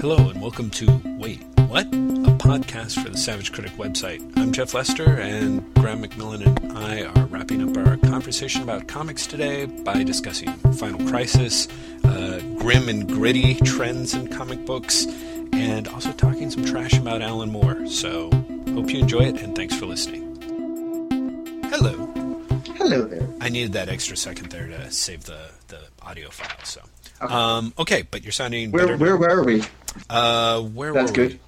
Hello, and welcome to Wait, What? A podcast for the Savage Critic website. I'm Jeff Lester, and Graham McMillan and I are wrapping up our conversation about comics today by discussing Final Crisis, uh, grim and gritty trends in comic books, and also talking some trash about Alan Moore. So, hope you enjoy it, and thanks for listening. Hello. There. I needed that extra second there to save the, the audio file, so. Okay. Um, okay, but you're sounding where, better. Where were we? Uh, where That's were good. we?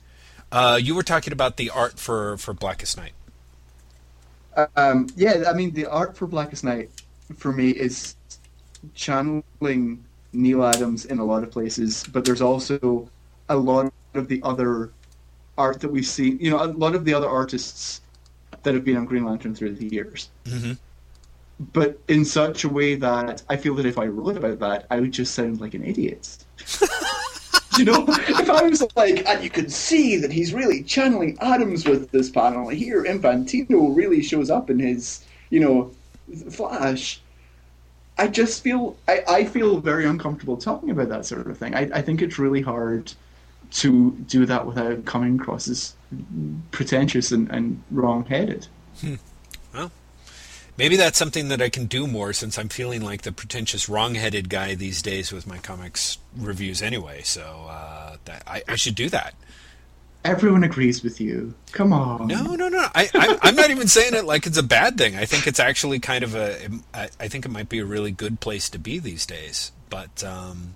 Uh, you were talking about the art for, for Blackest Night. Um, yeah, I mean, the art for Blackest Night for me is channeling Neal Adams in a lot of places, but there's also a lot of the other art that we've seen. You know, a lot of the other artists that have been on Green Lantern through the years. Mm-hmm. But in such a way that I feel that if I wrote about that, I would just sound like an idiot. you know, if I was like, and you can see that he's really channeling Adams with this panel. Here, Infantino really shows up in his, you know, Flash. I just feel I, I feel very uncomfortable talking about that sort of thing. I, I think it's really hard to do that without coming across as pretentious and, and wrong headed. Hmm. Well, maybe that's something that I can do more since I'm feeling like the pretentious, wrong-headed guy these days with my comics reviews anyway. So uh, that, I, I should do that. Everyone agrees with you. Come on. No, no, no. I, I, I'm not even saying it like it's a bad thing. I think it's actually kind of a. I I think it might be a really good place to be these days. But um,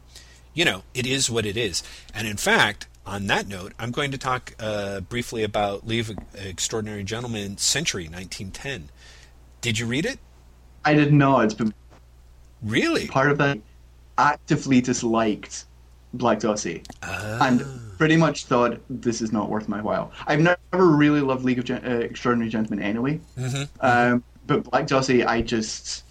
you know, it is what it is. And in fact, on that note, I'm going to talk uh, briefly about League Extraordinary Gentleman Century 1910. Did you read it? I did not, but Really? part of that actively disliked Black Dossier Ah. and pretty much thought this is not worth my while. I've never really loved League of Gen- uh, Extraordinary Gentlemen anyway, Mhm. um, but Black Dossier, I just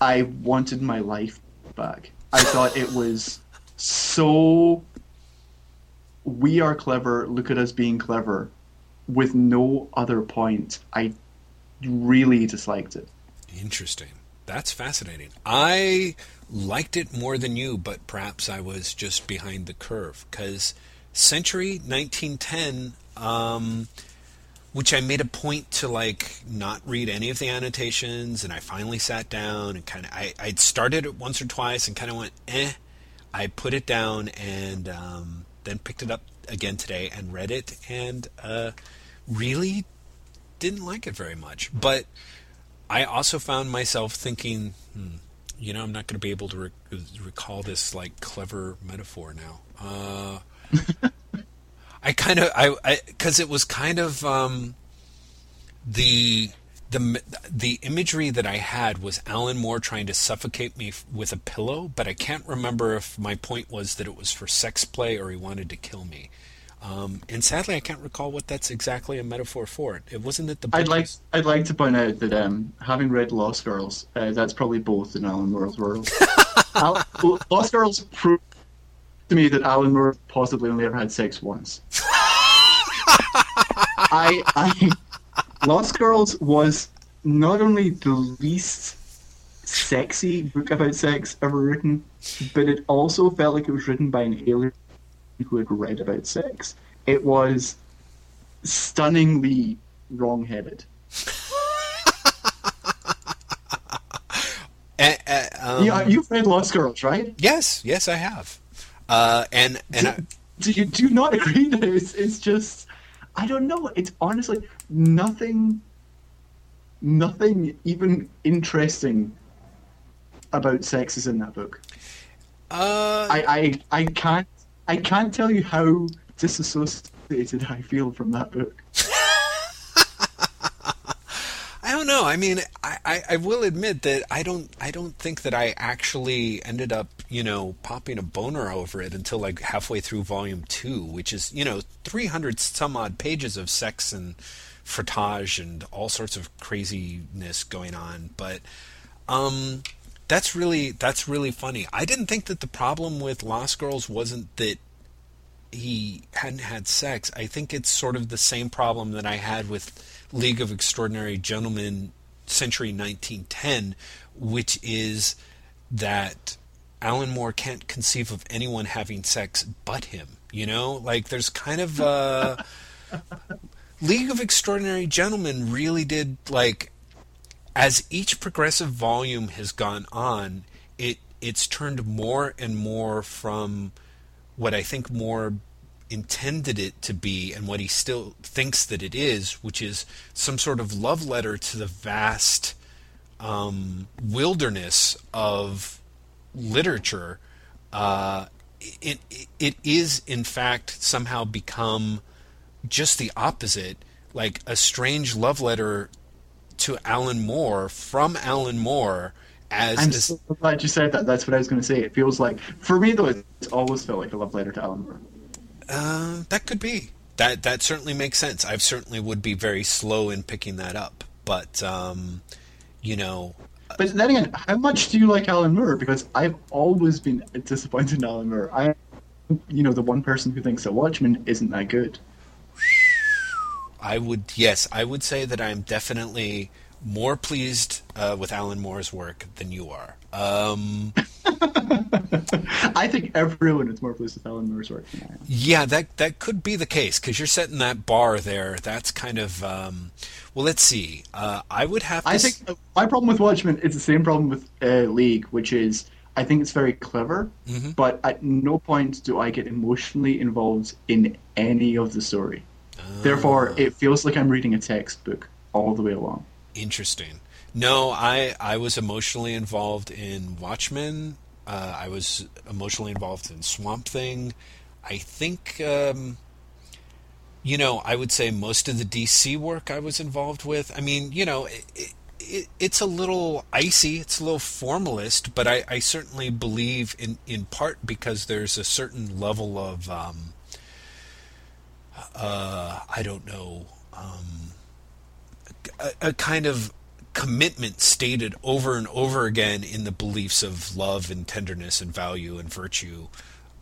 I wanted my life back. I thought it was so. We are clever. Look at us being clever, with no other point. I really disliked it. Interesting. That's fascinating. I liked it more than you, but perhaps I was just behind the curve because Century 1910, um, which I made a point to like not read any of the annotations, and I finally sat down and kind of I I'd started it once or twice and kind of went eh. I put it down and um, then picked it up again today and read it and uh, really didn't like it very much, but. I also found myself thinking, hmm, you know, I'm not going to be able to re- recall this like clever metaphor now. Uh, I kind of, I, because it was kind of um, the the the imagery that I had was Alan Moore trying to suffocate me f- with a pillow, but I can't remember if my point was that it was for sex play or he wanted to kill me. Um, and sadly, I can't recall what that's exactly a metaphor for. It wasn't it the. I'd like I'd like to point out that um, having read Lost Girls, uh, that's probably both in Alan Moore's world. Al- Lost Girls proved to me that Alan Moore possibly only ever had sex once. I, I Lost Girls was not only the least sexy book about sex ever written, but it also felt like it was written by an alien who had read about sex. It was stunningly wrong-headed. Eh, eh, um, yeah, you've read Lost Girls, right? Yes, yes, I have. Uh, and and I, Do you do not agree that it's it's just I don't know. It's honestly nothing nothing even interesting about sex is in that book. uh, I, I I can't I can't tell you how disassociated I feel from that book. I don't know. I mean, I, I, I will admit that I don't I don't think that I actually ended up you know popping a boner over it until like halfway through volume two, which is you know three hundred some odd pages of sex and frottage and all sorts of craziness going on. But um, that's really that's really funny. I didn't think that the problem with Lost Girls wasn't that he hadn't had sex. I think it's sort of the same problem that I had with League of Extraordinary Gentlemen Century 1910, which is that Alan Moore can't conceive of anyone having sex but him. You know, like there's kind of uh, League of Extraordinary Gentlemen really did like as each progressive volume has gone on, it it's turned more and more from what I think Moore intended it to be and what he still thinks that it is, which is some sort of love letter to the vast um, wilderness of literature. Uh, it, it is, in fact, somehow become just the opposite like a strange love letter to Alan Moore from Alan Moore as I'm this, so glad you said that. That's what I was going to say. It feels like, for me though, it's always felt like a love letter to Alan Moore. Uh, that could be. That that certainly makes sense. I certainly would be very slow in picking that up, but um, you know. But then again, how much do you like Alan Moore? Because I've always been disappointed in Alan Moore. I, you know, the one person who thinks that Watchmen isn't that good. I would yes, I would say that I'm definitely more pleased uh, with Alan Moore's work than you are. Um, I think everyone is more pleased with Alan Moore's work than I am. Yeah, that that could be the case because you're setting that bar there. That's kind of um, well. Let's see. Uh, I would have. To I think uh, my problem with Watchmen is the same problem with uh, League, which is I think it's very clever, mm-hmm. but at no point do I get emotionally involved in any of the story. Therefore, it feels like I'm reading a textbook all the way along. Interesting. No, I I was emotionally involved in Watchmen. Uh, I was emotionally involved in Swamp Thing. I think, um, you know, I would say most of the DC work I was involved with. I mean, you know, it, it, it's a little icy, it's a little formalist, but I, I, certainly believe in in part because there's a certain level of, um, uh, I don't know. Um, a, a kind of commitment stated over and over again in the beliefs of love and tenderness and value and virtue.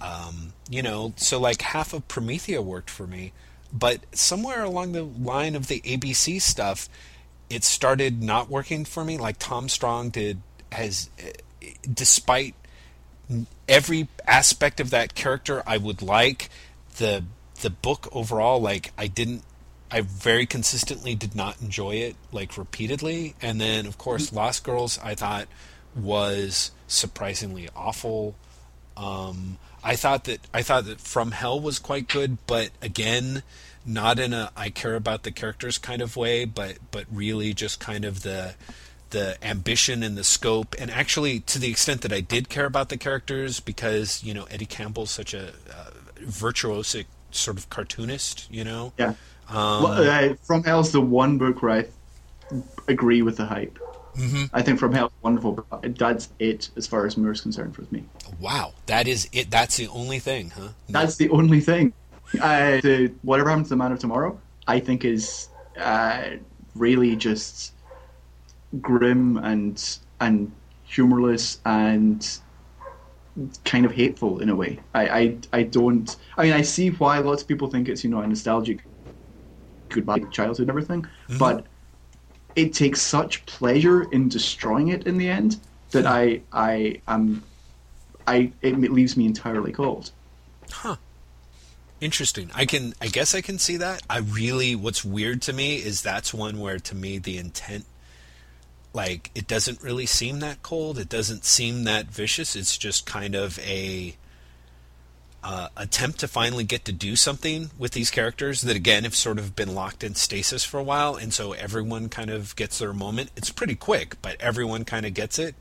Um, you know, so like half of Promethea worked for me, but somewhere along the line of the ABC stuff, it started not working for me. Like Tom Strong did, has, despite every aspect of that character I would like, the the book overall, like I didn't I very consistently did not enjoy it like repeatedly, and then of course Lost Girls I thought was surprisingly awful. Um, I thought that I thought that From Hell was quite good, but again, not in a I care about the characters kind of way, but but really just kind of the the ambition and the scope, and actually to the extent that I did care about the characters because you know Eddie Campbell's such a uh, virtuosic sort of cartoonist, you know. Yeah. Um, well, uh, From Hell's the one book where I agree with the hype. Mm-hmm. I think From Hell's wonderful, but that's it as far as Moore's concerned with me. Wow, that is it. That's the only thing, huh? No. That's the only thing. Uh, the Whatever Happened to the Man of Tomorrow, I think is uh, really just grim and and humorless and kind of hateful in a way. I, I I don't. I mean, I see why lots of people think it's you know a nostalgic goodbye childhood and everything, mm-hmm. but it takes such pleasure in destroying it in the end that I I am I it leaves me entirely cold. Huh. Interesting. I can I guess I can see that. I really what's weird to me is that's one where to me the intent like it doesn't really seem that cold. It doesn't seem that vicious. It's just kind of a uh, attempt to finally get to do something with these characters that again have sort of been locked in stasis for a while and so everyone kind of gets their moment it's pretty quick but everyone kind of gets it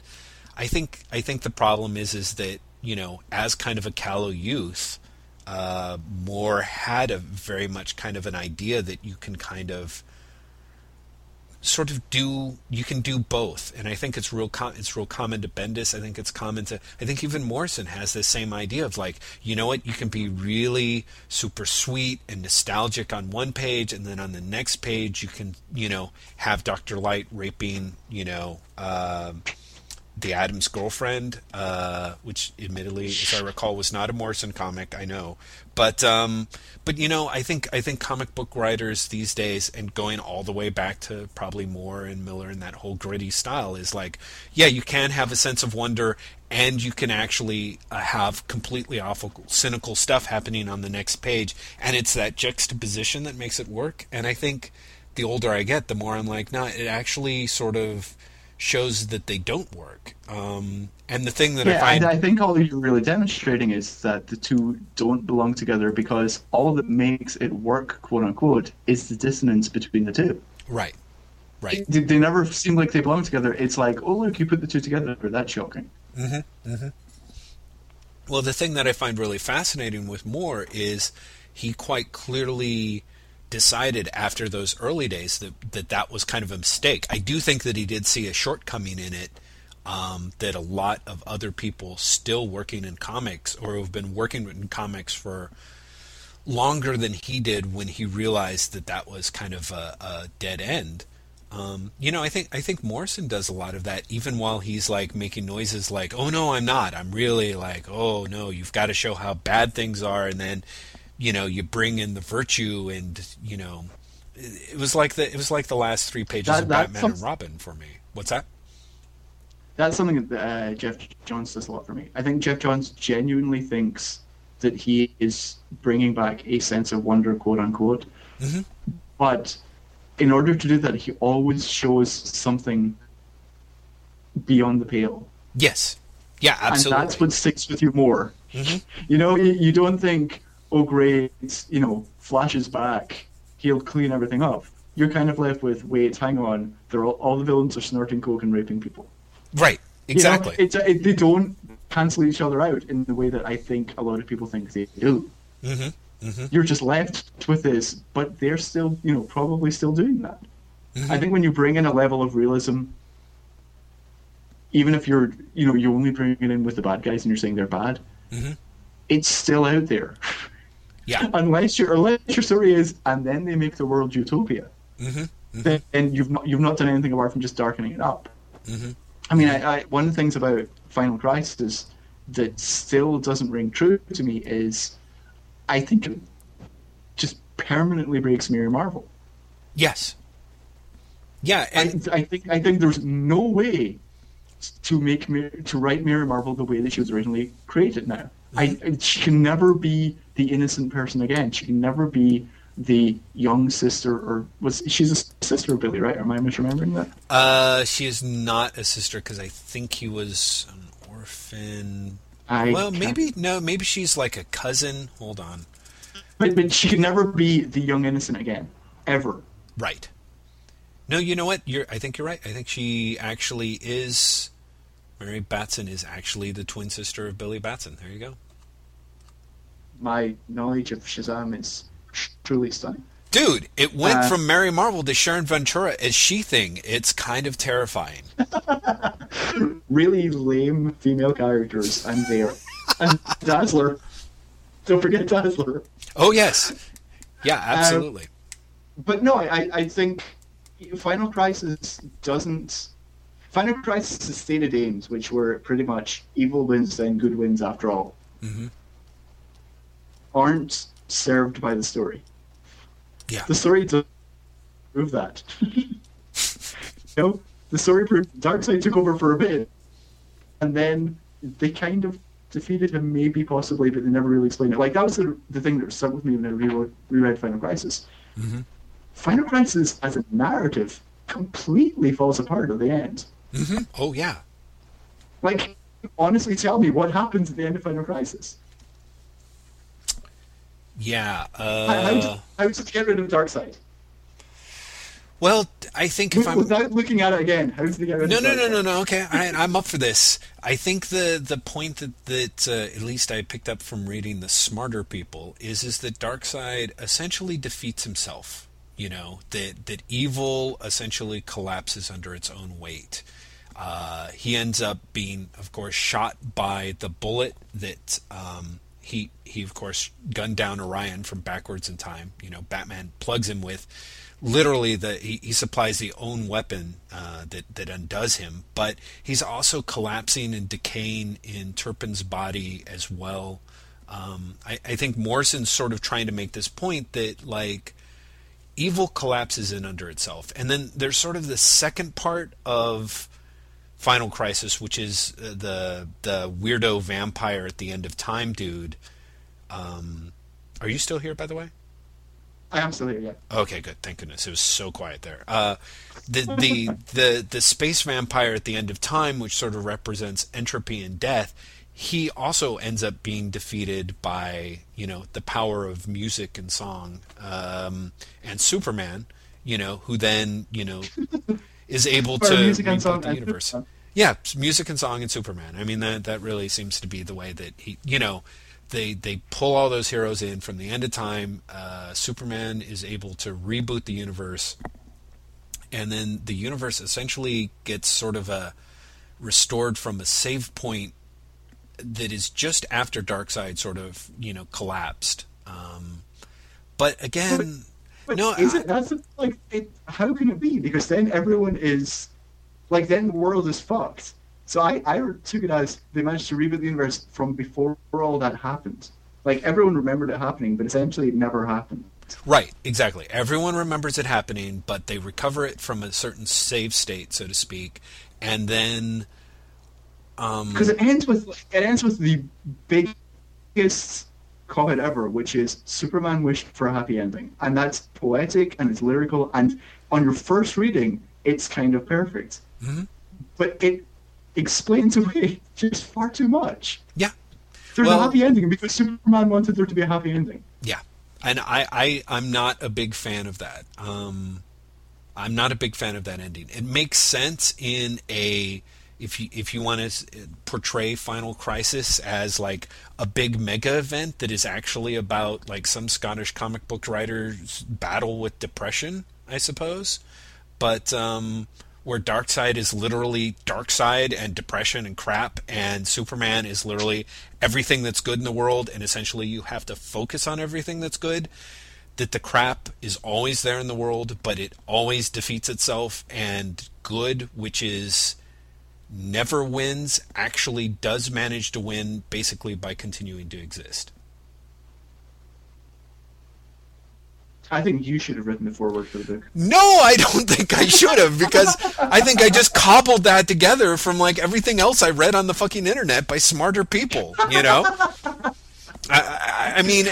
i think i think the problem is is that you know as kind of a callow youth uh, Moore had a very much kind of an idea that you can kind of sort of do you can do both. And i think it's real com- it's real common to bendis. I think it's common to i think even morrison has this same idea of like you know what? You can be really super sweet and nostalgic on one page and then on the next page you can you know have dr light raping you know uh, the Adams girlfriend, uh, which admittedly, as I recall, was not a Morrison comic. I know, but um, but you know, I think I think comic book writers these days, and going all the way back to probably Moore and Miller and that whole gritty style, is like, yeah, you can have a sense of wonder, and you can actually uh, have completely awful, cynical stuff happening on the next page, and it's that juxtaposition that makes it work. And I think the older I get, the more I'm like, nah, it actually sort of shows that they don't work. Um, and the thing that yeah, I find, I think all you're really demonstrating is that the two don't belong together because all that makes it work, quote unquote, is the dissonance between the two. right, right, They, they never seem like they belong together. It's like, oh look, you put the two together. That's shocking. Well, the thing that I find really fascinating with Moore is he quite clearly decided after those early days that that, that was kind of a mistake. I do think that he did see a shortcoming in it um, that a lot of other people still working in comics or who've been working in comics for longer than he did when he realized that that was kind of a, a dead end. Um, you know, I think I think Morrison does a lot of that, even while he's like making noises like, "Oh no, I'm not. I'm really like, oh no, you've got to show how bad things are," and then, you know, you bring in the virtue, and you know, it was like the it was like the last three pages That- of Batman some- and Robin for me. What's that? That's something that uh, Geoff Johns does a lot for me. I think Geoff Johns genuinely thinks that he is bringing back a sense of wonder, quote unquote. Mhm. But in order to do that, he always shows something beyond the pale. Yes, yeah, absolutely. And that's what sticks with you more. Mhm. You know, you, you don't think, oh, great, you know, flashes back. He'll clean everything up. You're kind of left with, wait, hang on. They're all, all the villains are snorting coke and raping people. right, You know, exactly. it's, it, they don't cancel each other out in the way that I think a lot of people think they do. hmm hmm You're just left with this, but they're still, you know, probably still doing that. Mhm. I think when you bring in a level of realism, even if you're, you know, you only bring it in with the bad guys and you're saying they're bad, Mhm. it's still out there. Yeah. unless your unless your story is, and then they make the world utopia, hmm then then you've not you've not done anything apart from just darkening it up. hmm I mean, I, I, one of the things about Final Crisis that still doesn't ring true to me is I think it just permanently breaks Mary Marvel. Yes. Yeah, and I, I think I think there's no way to make to write Mary Marvel the way that she was originally created. Now, I, she can never be the innocent person again. She can never be the young sister or was she's a sister of Billy, right? Am I misremembering that? Uh, she is not a sister because I think he was an orphan. I well, can't- maybe no, maybe she's like a cousin. Hold on. but, but she can never be the young innocent again, ever. Right. No, you know what? You're. I think you're right. I think she actually is. Mary Batson is actually the twin sister of Billy Batson. There you go. My knowledge of Shazam is truly stunning. Dude, it went Uh, from Mary Marvel to Sharon Ventura as She Thing. It's kind of terrifying. Really lame female characters, and there, and Dazzler. Don't forget Dazzler. Oh yes, yeah, absolutely. But no, I, I think Final Crisis doesn't. Final Crisis' stated aims, which were pretty much evil wins then good wins after all, hmm aren't served by the story. Yeah. The story doesn't prove that. no, the story proved Darkseid took over for a bit, and then they kind of defeated him, maybe, possibly, but they never really explained it. Like, that was the, the thing that stuck with me when I rewrote, reread Final Crisis. Mhm. Final Crisis, as a narrative, completely falls apart at the end. Hmm Oh yeah. Like, honestly, tell me what happens at the end of Final Crisis. Yeah. How, how, Uh, how does get rid of Darkseid? well, I think if I'm Without looking at it again, how does it get rid No, of no, Darkseid? no, no, no. Okay, I, I'm up for this. I think the the point that that uh, at least I picked up from reading the smarter people is is that Darkseid essentially defeats himself. You know that that evil essentially collapses under its own weight. Uh, he ends up being, of course, shot by the bullet that um, he he of course gunned down Orion from backwards in time. You know, Batman plugs him with literally the he, he supplies the own weapon uh, that that undoes him, but he's also collapsing and decaying in Turpin's body as well. Um, I, I think Morrison's sort of trying to make this point that like evil collapses in under itself, and then there's sort of the second part of Final Crisis, which is uh, the the weirdo vampire at the end of time, dude. Um, are you still here, by the way? I am still here. Yeah. Okay, good. Thank goodness. It was so quiet there. Uh, the the the the space vampire at the end of time, which sort of represents entropy and death, he also ends up being defeated by you know the power of music and song, um, and Superman, you know, who then you know is able to reboot the universe. Yeah, music and song and Superman. I mean that that really seems to be the way that he, you know they they pull all those heroes in from the end of time. Uh, Superman is able to reboot the universe, and then the universe essentially gets sort of a restored from a save point that is just after Darkseid sort of you know collapsed. Um, but again, but, but no, is it that's like it, how can it be? Because then everyone is like then the world is fucked so I, I took it as they managed to reboot the universe from before all that happened. Like everyone remembered it happening, but essentially it never happened. Right, exactly. Everyone remembers it happening, but they recover it from a certain save state, so to speak, and then because um, it ends with it ends with the biggest comment ever, which is Superman wished for a happy ending, and that's poetic and it's lyrical, and on your first reading, it's kind of perfect. Mm-hmm. But it explains away just far too much. Yeah. There's well, a happy ending because Superman wanted there to be a happy ending. Yeah. And I, I, I'm not a big fan of that. Um, I'm not a big fan of that ending. It makes sense in a if you if you want to portray Final Crisis as like a big mega event that is actually about like some Scottish comic book writer's battle with depression, I suppose. But um, where Darkseid is literally Darkseid and depression and crap, and Superman is literally everything that's good in the world, and essentially you have to focus on everything that's good. That the crap is always there in the world, but it always defeats itself, and good, which is never wins, actually does manage to win basically by continuing to exist. I think you should have written the foreword for the book. No, I don't think I should have because I think I just cobbled that together from like everything else I read on the fucking internet by smarter people. You know, I, I, I mean,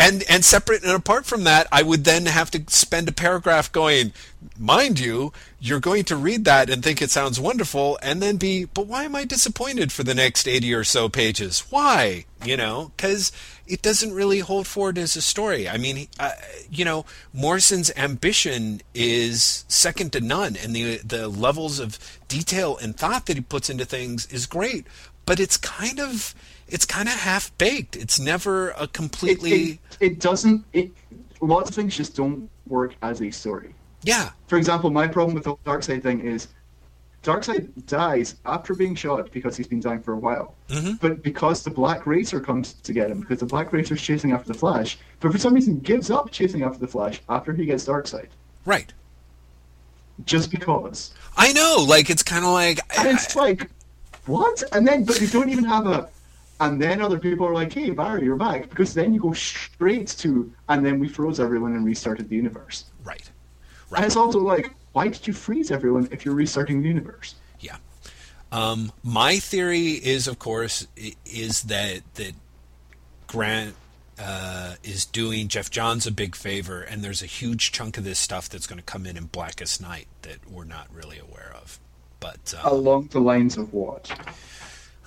and and separate and apart from that, I would then have to spend a paragraph going, mind you, you're going to read that and think it sounds wonderful, and then be, but why am I disappointed for the next eighty or so pages? Why? You know, because it doesn't really hold forward as a story. I mean, uh, you know, Morrison's ambition is second to none, and the the levels of detail and thought that he puts into things is great. But it's kind of it's kind of half baked. It's never a completely. It, it, it doesn't. It lots of things just don't work as a story. Yeah. For example, my problem with the Darkseid thing is Darkseid dies after being shot because he's been dying for a while. Mm-hmm. But because the Black Racer comes to get him, because the Black Racer is chasing after the Flash, but for some reason gives up chasing after the Flash after he gets Darkseid. Right. Just because. I know, like it's kind of like. And it's like, what? And then, but they don't even have a. And then other people are like, "Hey, Barry, you're back," because then you go straight to, and then we froze everyone and restarted the universe. Right. Right. And it's also like, why did you freeze everyone if you're restarting the universe? Yeah. Um, my theory is, of course, is that that Grant uh, is doing Geoff Johns a big favor, and there's a huge chunk of this stuff that's going to come in in Blackest Night that we're not really aware of. But um, along the lines of what?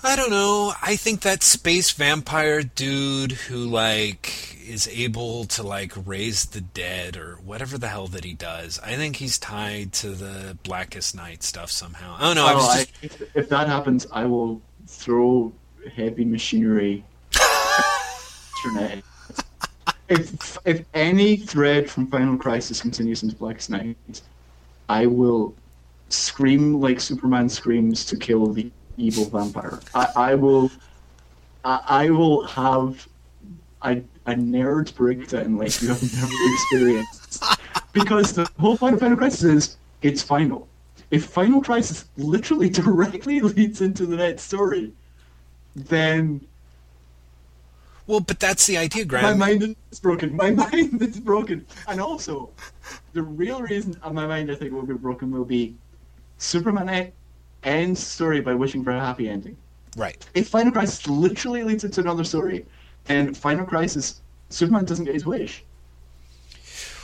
I don't know. I think that space vampire dude who like is able to like raise the dead or whatever the hell that he does. I think he's tied to the Blackest Night stuff somehow. Don't know. Oh, just... I, if, if that happens, I will throw heavy machinery. if if any thread from Final Crisis continues into Blackest Night, I will scream like Superman screams to kill the evil vampire. I, I will, I, I will have a, a nerd breakdown like you have never experienced. because the whole point of Final Crisis is it's final. If Final Crisis literally directly leads into the next story, then Well, but that's the idea, Graham. my mind is broken. My mind is broken. And also, the real reason of my mind I think will be broken will be Superman e- ends story by wishing for a happy ending. Right. If Final Crisis literally leads into another story, and Final Crisis, Superman doesn't get his wish.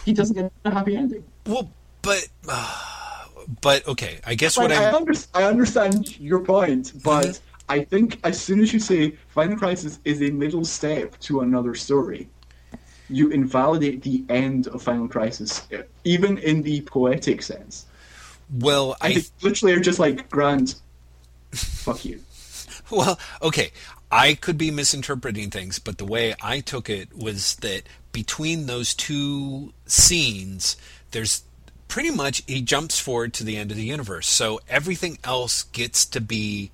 He doesn't get a happy ending. Well, but uh, but okay. I guess Like, what I, under- I understand your point, but Mhm. I think as soon as you say Final Crisis is a middle step to another story, you invalidate the end of Final Crisis, even in the poetic sense. Well, I literally are just like, Grant, fuck you. Well, okay. I could be misinterpreting things, but the way I took it was that between those two scenes, there's pretty much he jumps forward to the end of the universe. So everything else gets to be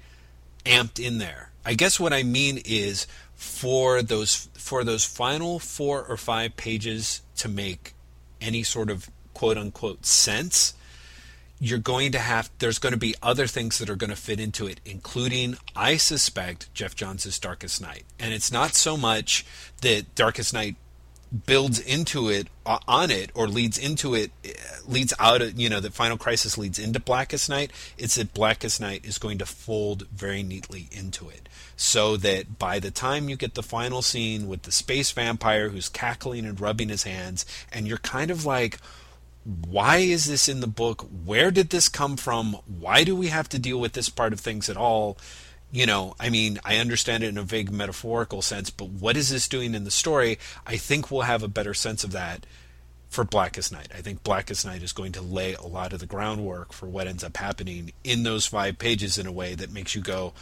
amped in there. I guess what I mean is for those for those final 4 or 5 pages to make any sort of quote unquote sense, you're going to have there's going to be other things that are going to fit into it including i suspect geoff johns' darkest night. And it's not so much that darkest night builds into it on it or leads into it uh, leads out of you know that final crisis leads into blackest night. It's that blackest night is going to fold very neatly into it. So that by the time you get the final scene with the space vampire who's cackling and rubbing his hands and you're kind of like why is this in the book? Where did this come from? Why do we have to deal with this part of things at all? You know, I mean, I understand it in a vague metaphorical sense, but what is this doing in the story? I think we'll have a better sense of that for Blackest Night. I think Blackest Night is going to lay a lot of the groundwork for what ends up happening in those five pages in a way that makes you go,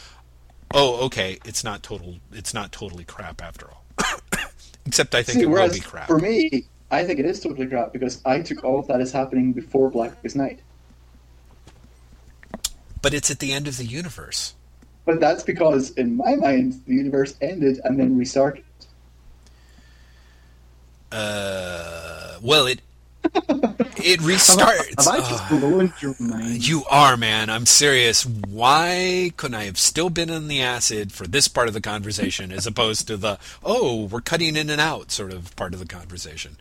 "Oh, okay, it's not total. It's not totally crap after all." Except I think See, it will be crap. for me, I think it is totally crap because I took all of that as happening before Blackest Night. But it's at the end of the universe. But that's because, in my mind, the universe ended and then restarted. Uh, well, it it restarts. Have I just your mind? you are, man. I'm serious. Why couldn't I have still been in the acid for this part of the conversation as opposed to the oh, we're cutting in and out sort of part of the conversation?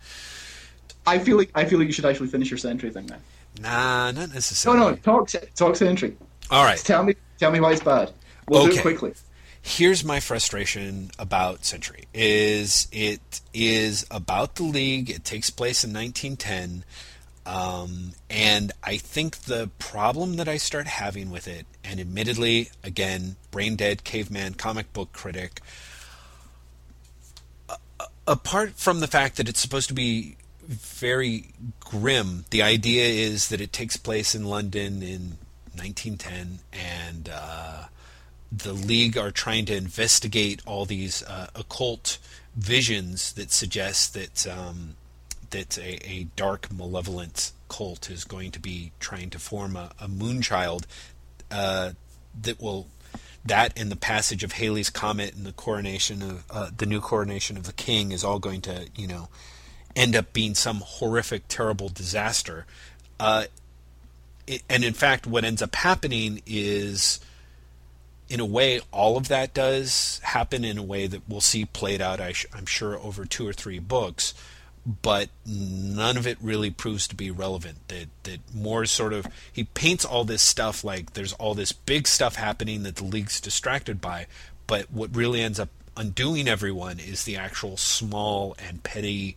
I feel like I feel like you should actually finish your century thing now. Nah, not No, necessarily. no, talk talk century. All right. Tell me, tell me why it's bad. We'll do it quickly. Here's my frustration about Century is it is about the league. It takes place in 1910. Um, and I think the problem that I start having with it, and admittedly, again, brain dead caveman comic book critic, apart from the fact that it's supposed to be very grim, the idea is that it takes place in London in 1910, and uh, the League are trying to investigate all these uh, occult visions that suggest that um, that a, a dark, malevolent cult is going to be trying to form a, a moonchild uh, that will that and the passage of Halley's comet and the coronation of uh, the new coronation of the king is all going to you know end up being some horrific, terrible disaster. Uh, it, and in fact, what ends up happening is in a way, all of that does happen in a way that we'll see played out, I I'm sure, over two or three books. But none of it really proves to be relevant. That that more sort of he paints all this stuff like there's all this big stuff happening that the league's distracted by. But what really ends up undoing everyone is the actual small and petty,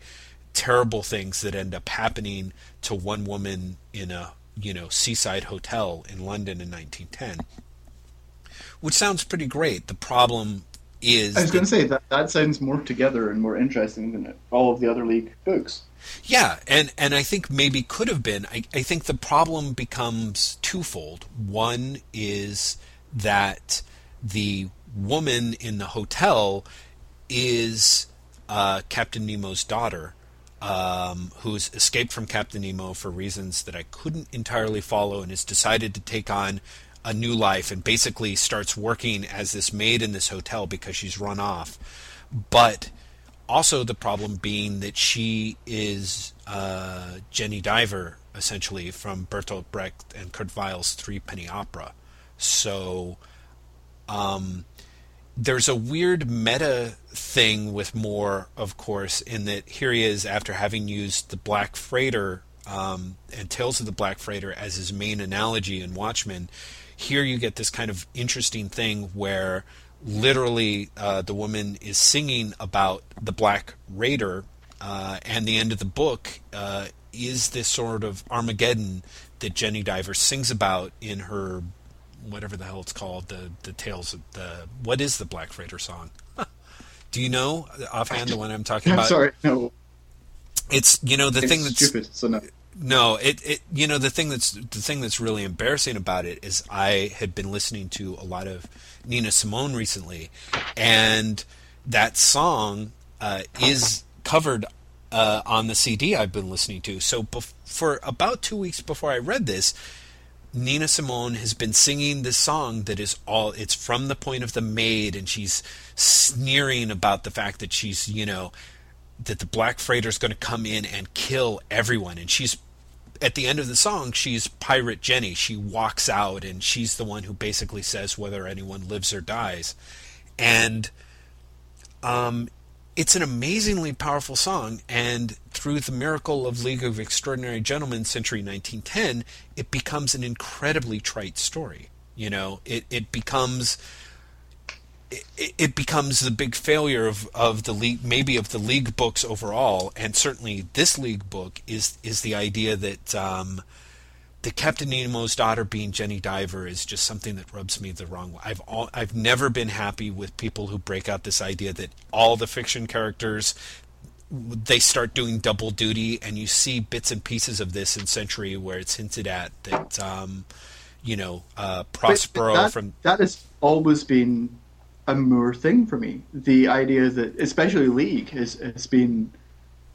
terrible things that end up happening to one woman in a you know seaside hotel in London in 1910 which sounds pretty great. The problem is, I was going to say that that sounds more together and more interesting than all of the other league books. yeah, and and I think maybe could have been. I, I think the problem becomes twofold. One is that the woman in the hotel is uh, Captain Nemo's daughter, um, who's escaped from Captain Nemo for reasons that I couldn't entirely follow, and has decided to take on a new life and basically starts working as this maid in this hotel because she's run off. But also the problem being that she is uh, Jenny Diver essentially from Bertolt Brecht and Kurt Weill's Three Penny Opera. So um, there's a weird meta thing with Moore, of course, in that here he is after having used the Black Freighter um, and Tales of the Black Freighter as his main analogy in Watchmen. Here you get this kind of interesting thing where literally uh, the woman is singing about the Black Freighter, uh, and the end of the book uh, is this sort of Armageddon that Jenny Diver sings about in her whatever the hell it's called the the tales of the what is the Black Freighter song? Do you know offhand the one I'm talking I'm about? sorry, no. It's you know the It's thing that's stupid. So no. No, it, it you know the thing that's the thing that's really embarrassing about it is I had been listening to a lot of Nina Simone recently, and that song uh, is covered uh, on the CD I've been listening to. So bef- for about two weeks before I read this, Nina Simone has been singing this song that is all it's from the point of the maid, and she's sneering about the fact that she's you know that the black freighter is going to come in and kill everyone and she's at the end of the song she's pirate jenny. She walks out and she's the one who basically says whether anyone lives or dies. And um, it's an amazingly powerful song. And through the miracle of league of extraordinary gentlemen century 1910 it becomes an incredibly trite story. You know it, it becomes it, it becomes the big failure of, of the league, maybe of the league books overall, and certainly this league book is is the idea that um, the Captain Nemo's daughter being Jenny Diver is just something that rubs me the wrong way. I've all, I've never been happy with people who break out this idea that all the fiction characters they start doing double duty, and you see bits and pieces of this in Century where it's hinted at that. Um, you know, uh, Prospero that, from that has always been a Moore thing for me. The idea that, especially League, has, has been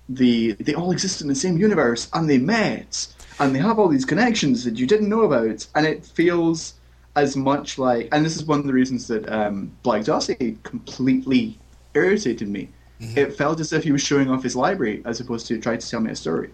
the they all exist in the same universe and they met and they have all these connections that you didn't know about, and it feels as much like. And this is one of the reasons that um, Black Dossier completely irritated me. It felt as if he was showing off his library as opposed to trying to tell me a story.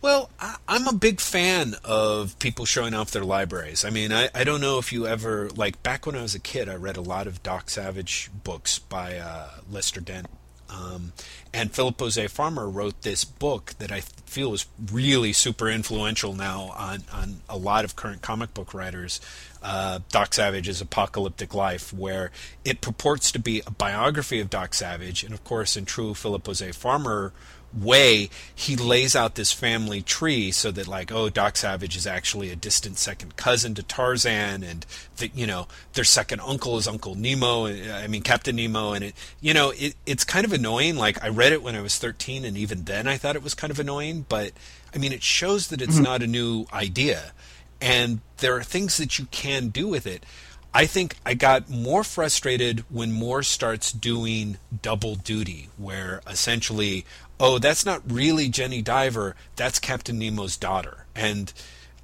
Well, I, I'm a big fan of people showing off their libraries. I mean, I, I don't know if you ever, like, back when I was a kid, I read a lot of Doc Savage books by uh, Lester Dent. Um, and Philip Jose Farmer wrote this book that I feel is really super influential now on, on a lot of current comic book writers. Uh, Doc Savage's Apocalyptic Life, where it purports to be a biography of Doc Savage. And of course, in true Philip Jose Farmer way he lays out this family tree so that like oh doc savage is actually a distant second cousin to tarzan and that you know their second uncle is uncle nemo i mean captain nemo. And it you know it, it's kind of annoying. Like i read it when i was 13 and even then i thought it was kind of annoying. But i mean it shows that it's mm-hmm. not a new idea. And there are things that you can do with it. I think I got more frustrated when Moore starts doing double duty, where essentially, oh, that's not really Jenny Diver, that's Captain Nemo's daughter. And,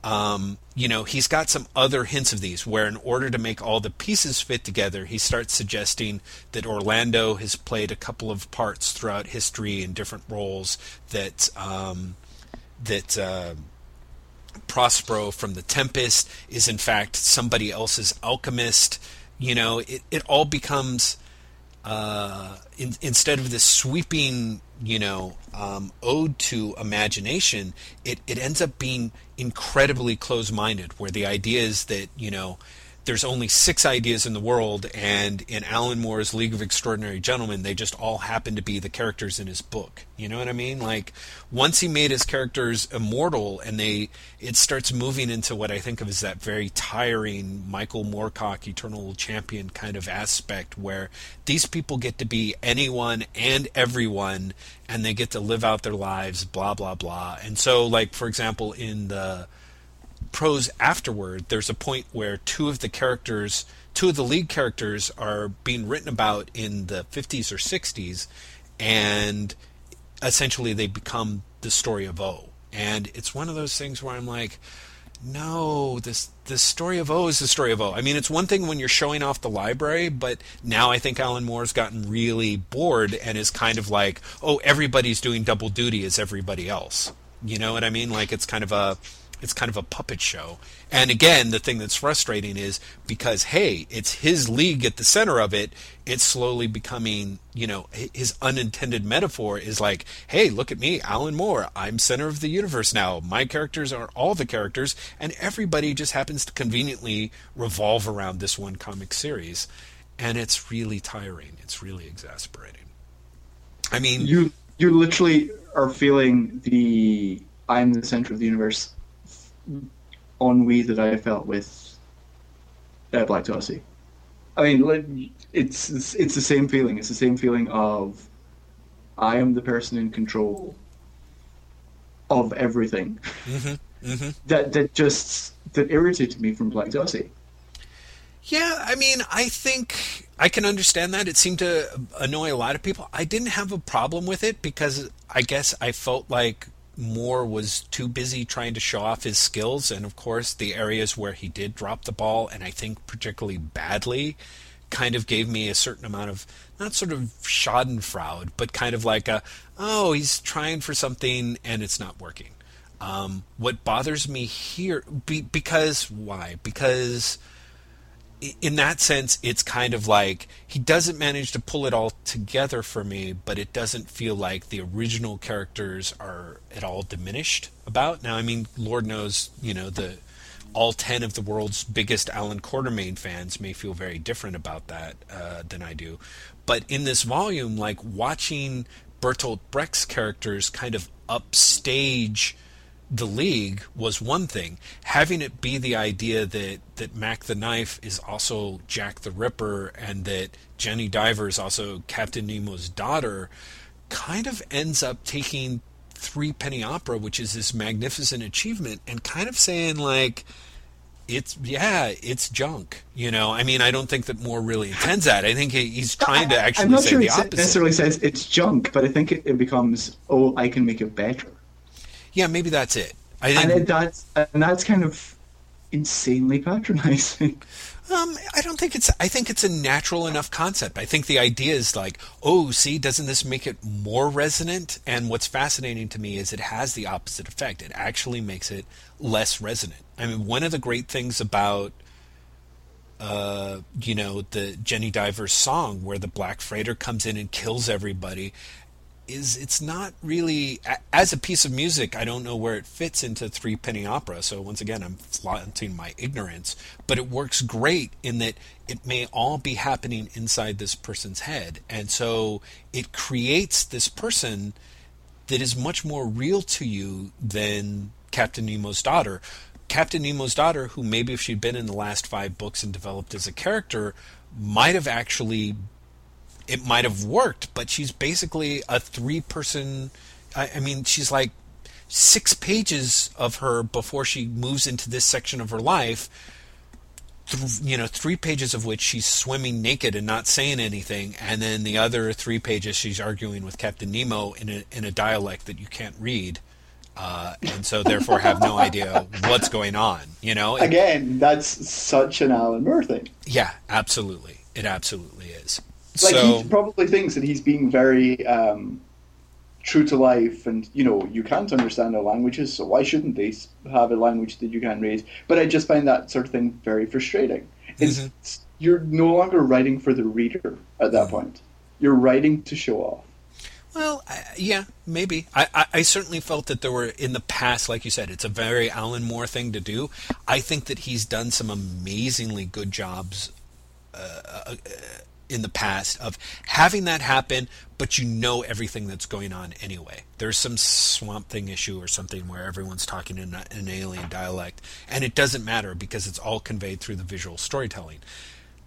um, you know, he's got some other hints of these, where in order to make all the pieces fit together, he starts suggesting that Orlando has played a couple of parts throughout history in different roles, that, um, that, uh, Prospero from the Tempest is in fact somebody else's alchemist. You know, it, it all becomes uh, in, instead of this sweeping, you know, um, ode to imagination, it, it ends up being incredibly close-minded, where the idea is that you know there's only six ideas in the world, and in Alan Moore's League of Extraordinary Gentlemen, they just all happen to be the characters in his book. You know what I mean? Like once he made his characters immortal, and they it starts moving into what I think of as that very tiring Michael Moorcock Eternal Champion kind of aspect, where these people get to be anyone and everyone, and they get to live out their lives, blah blah blah. And so, like for example, in the prose afterward, there's a point where two of the characters, two of the lead characters, are being written about in the 50s or 60s, and essentially they become the story of O. And it's one of those things where I'm like, no, this the story of O is the story of O. I mean, it's one thing when you're showing off the library, but now I think Alan Moore's gotten really bored and is kind of like, oh, everybody's doing double duty as everybody else. You know what I mean? Like it's kind of a it's kind of a puppet show. And again, the thing that's frustrating is because hey, it's his league at the center of it, it's slowly becoming, you know, his unintended metaphor is like, hey, look at me, Alan Moore, I'm center of the universe now. My characters are all the characters and everybody just happens to conveniently revolve around this one comic series. And it's really tiring. It's really exasperating. I mean, you you literally are feeling the I'm the center of the universe ennui that I felt with uh, Black Dossier. I mean, it's, it's it's the same feeling. It's the same feeling of I am the person in control of everything. Mm-hmm, mm-hmm. That that just that irritated me from Black Dossier. Yeah, I mean, I think I can understand that. It seemed to annoy a lot of people. I didn't have a problem with it because I guess I felt like Moore was too busy trying to show off his skills, and of course, the areas where he did drop the ball, and I think particularly badly, kind of gave me a certain amount of not sort of Schadenfreude, but kind of like a oh, he's trying for something and it's not working. Um, what bothers me here, be, because why? Because in that sense, it's kind of like he doesn't manage to pull it all together for me, but it doesn't feel like the original characters are at all diminished about. Now, I mean, Lord knows, you know, the all 10 of the world's biggest Allan Quatermain fans may feel very different about that uh, than I do. But in this volume, like watching Bertolt Brecht's characters kind of upstage the league was one thing. Having it be the idea that that Mac the Knife is also Jack the Ripper and that Jenny Diver is also Captain Nemo's daughter kind of ends up taking Three Penny Opera, which is this magnificent achievement, and kind of saying like it's yeah, it's junk. You know, I mean, I don't think that Moore really intends that. I think he's trying to actually I'm not say sure the it opposite. necessarily says it's junk, but I think it, it becomes oh, I can make it better. Yeah, maybe that's it. I think, and that's and that's kind of insanely patronizing. Um, I don't think it's. I think it's a natural enough concept. I think the idea is like, oh, see, doesn't this make it more resonant? And what's fascinating to me is it has the opposite effect. It actually makes it less resonant. I mean, one of the great things about, uh, you know, the Jenny Diver song where the Black Freighter comes in and kills everybody, is it's not really as a piece of music i don't know where it fits into three penny opera. So once again i'm flaunting my ignorance but it works great in that it may all be happening inside this person's head. And so it creates this person that is much more real to you than captain nemo's daughter. Captain nemo's daughter who maybe if she'd been in the last five books and developed as a character might have actually it might have worked, but she's basically a three person. I, I mean, she's like six pages of her before she moves into this section of her life. Th- you know, three pages of which she's swimming naked and not saying anything, and then the other three pages she's arguing with Captain Nemo in a in a dialect that you can't read. Uh, and so therefore have no idea what's going on. You know, again, that's such an Alan Moore thing. Yeah, absolutely, it absolutely is. Like so, he probably thinks that he's being very um, true to life, and you know you can't understand their languages, so why shouldn't they have a language that you can read? But I just find that sort of thing very frustrating. It's mm-hmm. you're no longer writing for the reader at that mm-hmm. point. You're writing to show off. Well, yeah, maybe. I, I, I, certainly felt that there were in the past, like you said, it's a very Alan Moore thing to do. I think that he's done some amazingly good jobs uh, uh, in the past of having that happen, but you know everything that's going on anyway. There's some swamp thing issue or something where everyone's talking in an alien dialect, and it doesn't matter because it's all conveyed through the visual storytelling.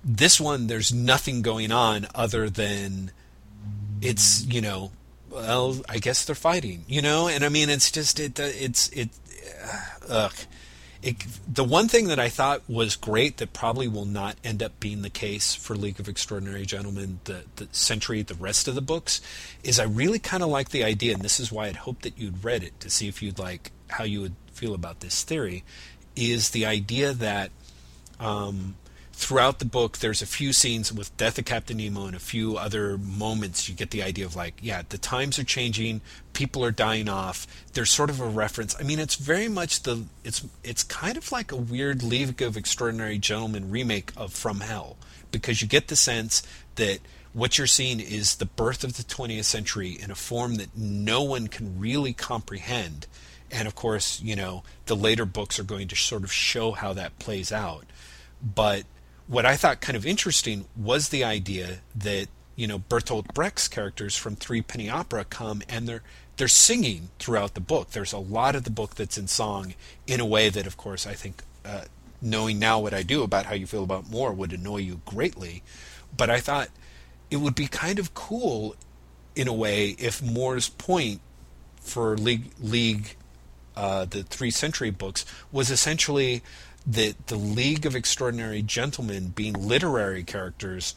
This one, there's nothing going on other than it's you know, well, I guess they're fighting, you know, and I mean it's just it it's it, ugh it, the one thing that I thought was great that probably will not end up being the case for League of Extraordinary Gentlemen, the, the Century, the rest of the books, is I really kind of like the idea, and this is why I'd hope that you'd read it to see if you'd like how you would feel about this theory, is the idea that um, throughout the book, there's a few scenes with Death of Captain Nemo and a few other moments. You get the idea of like, yeah, the times are changing, people are dying off. There's sort of a reference. I mean, it's very much the it's it's kind of like a weird League of Extraordinary Gentlemen remake of From Hell because you get the sense that what you're seeing is the birth of the 20th century in a form that no one can really comprehend. And of course, you know, the later books are going to sort of show how that plays out. But what I thought kind of interesting was the idea that, you know, Bertolt Brecht's characters from Three Penny Opera come and they're they're singing throughout the book. There's a lot of the book that's in song in a way that, of course, I think, uh, knowing now what I do about how you feel about Moore would annoy you greatly. But I thought it would be kind of cool in a way if Moore's point for League League uh, the three century books was essentially that the League of Extraordinary Gentlemen being literary characters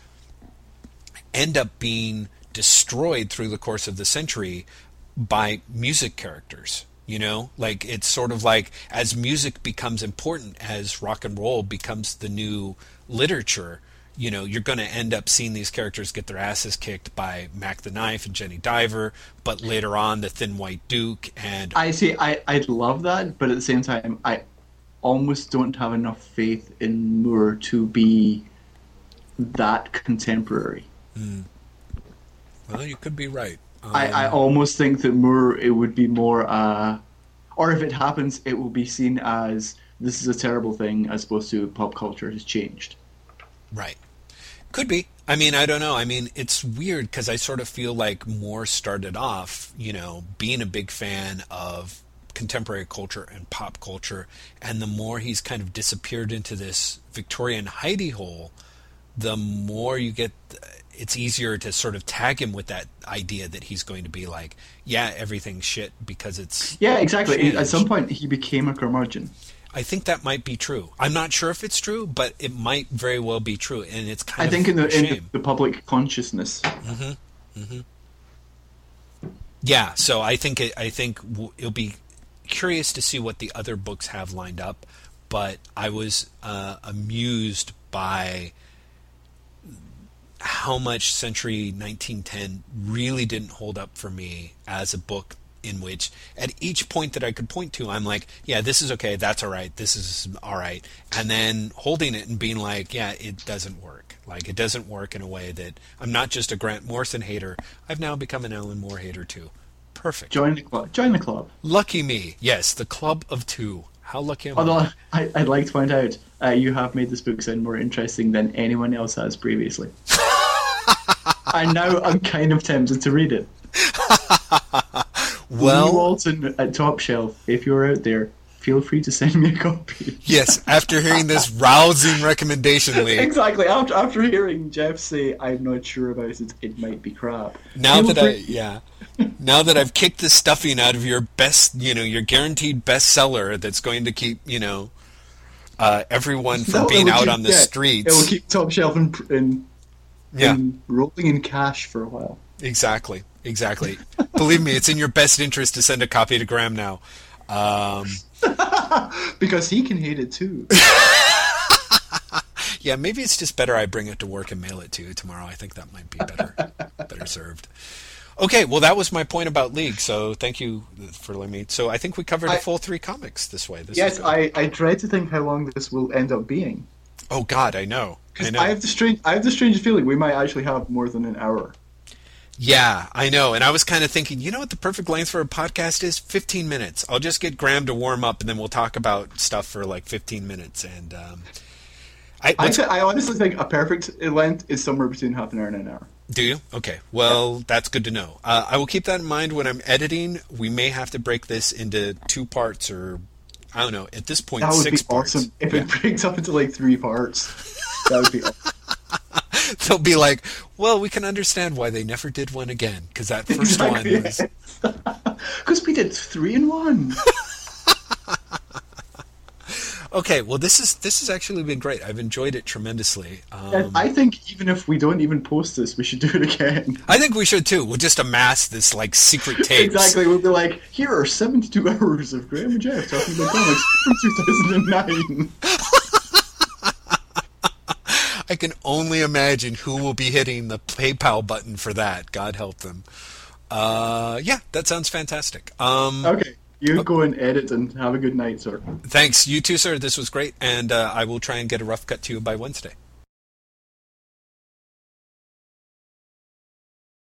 end up being destroyed through the course of the century by music characters you know like it's sort of like as music becomes important as rock and roll becomes the new literature you know, you're going to end up seeing these characters get their asses kicked by Mac the Knife and Jenny Diver, but later on, the Thin White Duke and. I see. I I'd love that, but at the same time, I almost don't have enough faith in Moore to be that contemporary. Mm. Well, you could be right. Um, I, I um, almost think that Moore it would be more, uh, or if it happens, it will be seen as this is a terrible thing, as opposed to pop culture has changed. Right. Could be. I mean, I don't know. I mean, it's weird because I sort of feel like Moore started off, you know, being a big fan of contemporary culture and pop culture, and the more he's kind of disappeared into this Victorian hidey hole, the more you get. It's easier to sort of tag him with that idea that he's going to be like, yeah, everything's shit because it's yeah, exactly. Changed. At some point, he became a curmudgeon. I think that might be true. I'm not sure if it's true, but it might very well be true, and it's kind I of. I think in the in the public consciousness. Mm-hmm. Mm-hmm. Yeah, so I think it, I think it'll be curious to see what the other books have lined up, but I was uh, amused by how much Century 1910 really didn't hold up for me as a book in which at each point that I could point to, I'm like, yeah, this is okay, that's all right, this is all right, and then holding it and being like, yeah, it doesn't work. Like it doesn't work in a way that I'm not just a Grant Morrison hater. I've now become an Alan Moore hater too. Perfect. Join the club. Join the club. Lucky me. Yes, the club of two. How lucky am Although I? I'd like to point out, uh, you have made this book sound more interesting than anyone else has previously. I now I'm kind of tempted to read it. Well, Leigh Walton at Top Shelf, if you're out there, feel free to send me a copy. yes, after hearing this rousing recommendation, Leigh. Exactly. After after hearing Jeff say, "I'm not sure about it. It might be crap." Now feel that free- I yeah. Now that I've kicked the stuffing out of your best, you know, your guaranteed bestseller that's going to keep, you know, uh, everyone from no, being out keep, on the yeah, streets. It will keep Top Shelf in, in, yeah. in rolling in cash for a while. Exactly. Exactly. Believe me, it's in your best interest to send a copy to Graeme now. Um, because he can hate it too. yeah, maybe it's just better I bring it to work and mail it to you tomorrow. I think that might be better, better served. Okay, well, that was my point about League. So thank you for letting me. So I think we covered I, a full three comics this way. This yes, I, I dread to think how long this will end up being. Oh God, I know. Because I, I, have the strange, I have the strange feeling we might actually have more than an hour. Yeah, I know. And I was kind of thinking, you know what the perfect length for a podcast is? 15 minutes. I'll just get Graeme to warm up and then we'll talk about stuff for like 15 minutes. And um, I, I, th- I, honestly think a perfect length is somewhere between half an hour and an hour. Do you? Okay. Well, yeah. that's good to know. Uh, I will keep that in mind when I'm editing. We may have to break this into two parts or, I don't know, at this point, that would six be parts. awesome. If yeah. it breaks up into like three parts, that would be awesome. they'll be like, well, we can understand why they never did one again because that first exactly. one was because we did three in one. Okay, well, this is this has actually been great. I've enjoyed it tremendously. Um, I think even if we don't even post this, we should do it again. I think we should too. We'll just amass this like secret tape. Exactly. We'll be like, here are 72 hours of Graeme and Jeff talking about comics from 2009. I can only imagine who will be hitting the PayPal button for that. God help them. Uh, yeah, that sounds fantastic. Um, Okay, you go and edit and have a good night, sir. Thanks. You too, sir. This was great, and uh, I will try and get a rough cut to you by Wednesday.